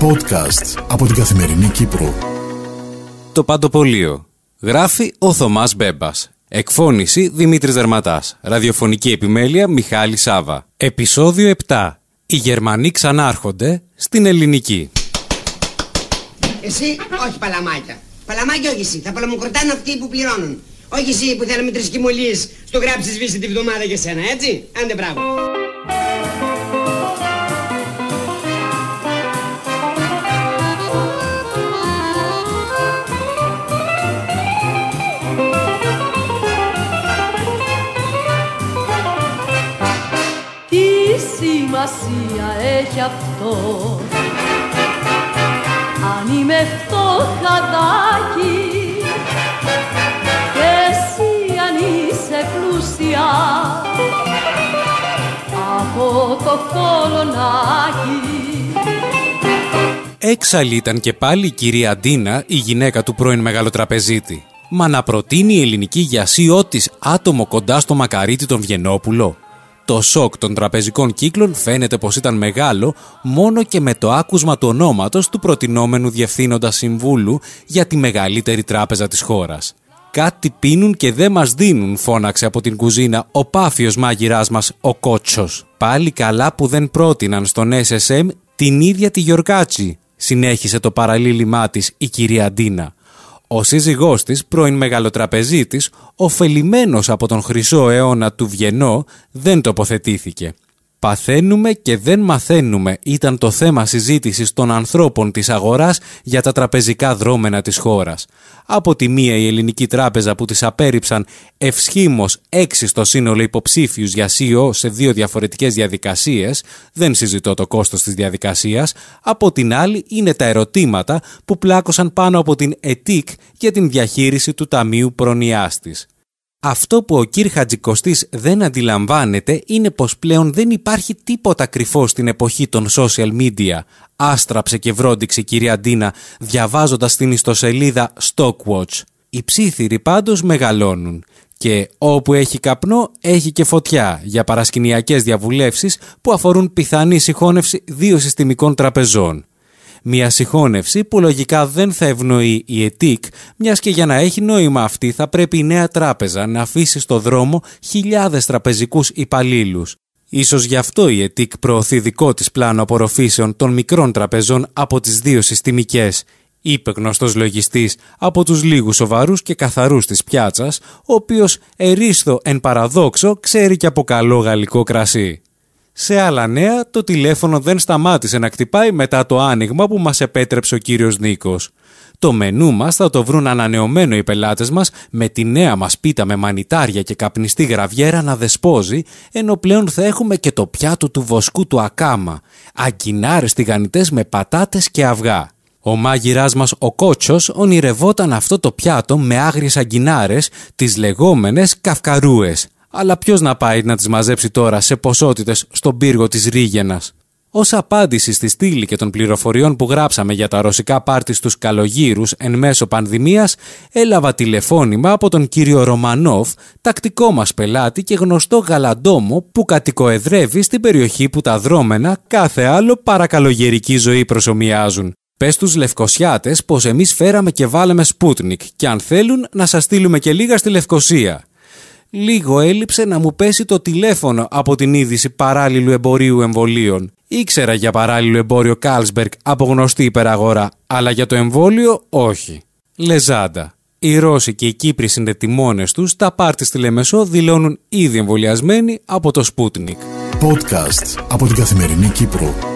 Podcast από την Καθημερινή Κύπρο. Το Παντοπολείο. Γράφει ο Θωμάς Μπέμπας. Εκφώνηση Δημήτρης Δερματάς. Ραδιοφωνική επιμέλεια Μιχάλη Σάβα. Επισόδιο 7. Οι Γερμανοί ξανάρχονται στην ελληνική. Εσύ, όχι παλαμάκια. Παλαμάκια όχι εσύ. Θα παλαμοκροτάνε αυτοί που πληρώνουν. Όχι εσύ που θέλαμε τρεις κοιμωλίες στο γράψεις σβήσει τη βδομάδα για σένα, έτσι; Άντε μπράβο. Σημασία έχει αυτό Αν είμαι φτωχαδάκι Και εσύ αν είσαι πλούσια Από το κολονάκι Έξαλλη ήταν και πάλι η κυρία Ντίνα, η γυναίκα του πρώην μεγαλοτραπεζίτη. Μα να προτείνει η ελληνική γιασίω τη άτομο κοντά στο μακαρίτι τον Βιενόπουλο. Το σοκ των τραπεζικών κύκλων φαίνεται πως ήταν μεγάλο μόνο και με το άκουσμα του ονόματος του προτεινόμενου διευθύνοντα συμβούλου για τη μεγαλύτερη τράπεζα της χώρας. «Κάτι πίνουν και δεν μας δίνουν», φώναξε από την κουζίνα ο πάφιος μάγειράς μας ο Κότσος. «Πάλι καλά που δεν πρότειναν στον SSM την ίδια τη Γιωρκάτζη», συνέχισε το παραλήρημά της η κυρία Ντίνα. Ο σύζυγός της, πρώην μεγαλοτραπεζίτης, ωφελημένος από τον χρυσό αιώνα του Βγενό, δεν τοποθετήθηκε. «Παθαίνουμε και δεν μαθαίνουμε» ήταν το θέμα συζήτησης των ανθρώπων της αγοράς για τα τραπεζικά δρόμενα της χώρας. Από τη μία η ελληνική τράπεζα που τις απέρριψαν ευσχήμως έξι στο σύνολο υποψήφιους για CEO σε δύο διαφορετικές διαδικασίες, δεν συζητώ το κόστος της διαδικασίας, από την άλλη είναι τα ερωτήματα που πλάκωσαν πάνω από την ΕΤΙΚ για την διαχείριση του Ταμείου Προνοιάς της. Αυτό που ο κύρ Χατζικοστής δεν αντιλαμβάνεται είναι πως πλέον δεν υπάρχει τίποτα κρυφό στην εποχή των social media. Άστραψε και βρόντιξε η κυρία Ντίνα διαβάζοντας την ιστοσελίδα Stockwatch. Οι ψήθυροι πάντως μεγαλώνουν. Και όπου έχει καπνό έχει και φωτιά για παρασκηνιακές διαβουλεύσεις που αφορούν πιθανή συγχώνευση δύο συστημικών τραπεζών. Μια συγχώνευση που λογικά δεν θα ευνοεί η ΕΤΙΚ, μιας και για να έχει νόημα αυτή θα πρέπει η νέα τράπεζα να αφήσει στο δρόμο χιλιάδες τραπεζικούς υπαλλήλους. Ίσως γι' αυτό η ΕΤΙΚ προωθεί δικό της πλάνο απορροφήσεων των μικρών τραπεζών από τις δύο συστημικές, είπε γνωστός λογιστής από τους λίγους σοβαρούς και καθαρούς της πιάτσας, ο οποίος ερίστο εν παραδόξο ξέρει και από καλό γαλλικό κρασί. Σε άλλα νέα, το τηλέφωνο δεν σταμάτησε να κτυπάει μετά το άνοιγμα που μας επέτρεψε ο κύριος Νίκος. Το μενού μας θα το βρουν ανανεωμένο οι πελάτες μας με τη νέα μας πίτα με μανιτάρια και καπνιστή γραβιέρα να δεσπόζει, ενώ πλέον θα έχουμε και το πιάτο του βοσκού του ακάμα, αγκινάρες τηγανιτές με πατάτες και αυγά. Ο μάγειράς μας ο Κότσος ονειρευόταν αυτό το πιάτο με άγριες αγκινάρες, τις λεγόμενες καυκαρούες, αλλά ποιος να πάει να τις μαζέψει τώρα σε ποσότητες στον πύργο της Ρίγαινα. Ως απάντηση στη στήλη και των πληροφοριών που γράψαμε για τα ρωσικά πάρτις στους Καλογήρους εν μέσω πανδημίας, έλαβα τηλεφώνημα από τον κύριο Ρωμανόφ, τακτικό μας πελάτη και γνωστό γαλαντόμο που κατοικοεδρεύει στην περιοχή που τα δρώμενα κάθε άλλο παρά καλογερική ζωή προσομοιάζουν. Πες στους Λευκωσιάτες πως εμείς φέραμε και βάλαμε Σπούτνικ και αν θέλουν να σας στείλουμε και λίγα στη Λευκωσία. Λίγο έλειψε να μου πέσει το τηλέφωνο από την είδηση παράλληλου εμπορίου εμβολίων. Ήξερα για παράλληλο εμπόριο Carlsberg από γνωστή υπεραγορά, αλλά για το εμβόλιο όχι. Λεζάντα. Οι Ρώσοι και οι Κύπροι συνδετημόνες τους τα πάρτι στη Λεμεσό δηλώνουν ήδη εμβολιασμένοι από το Sputnik. Podcast από την Καθημερινή Κύπρο.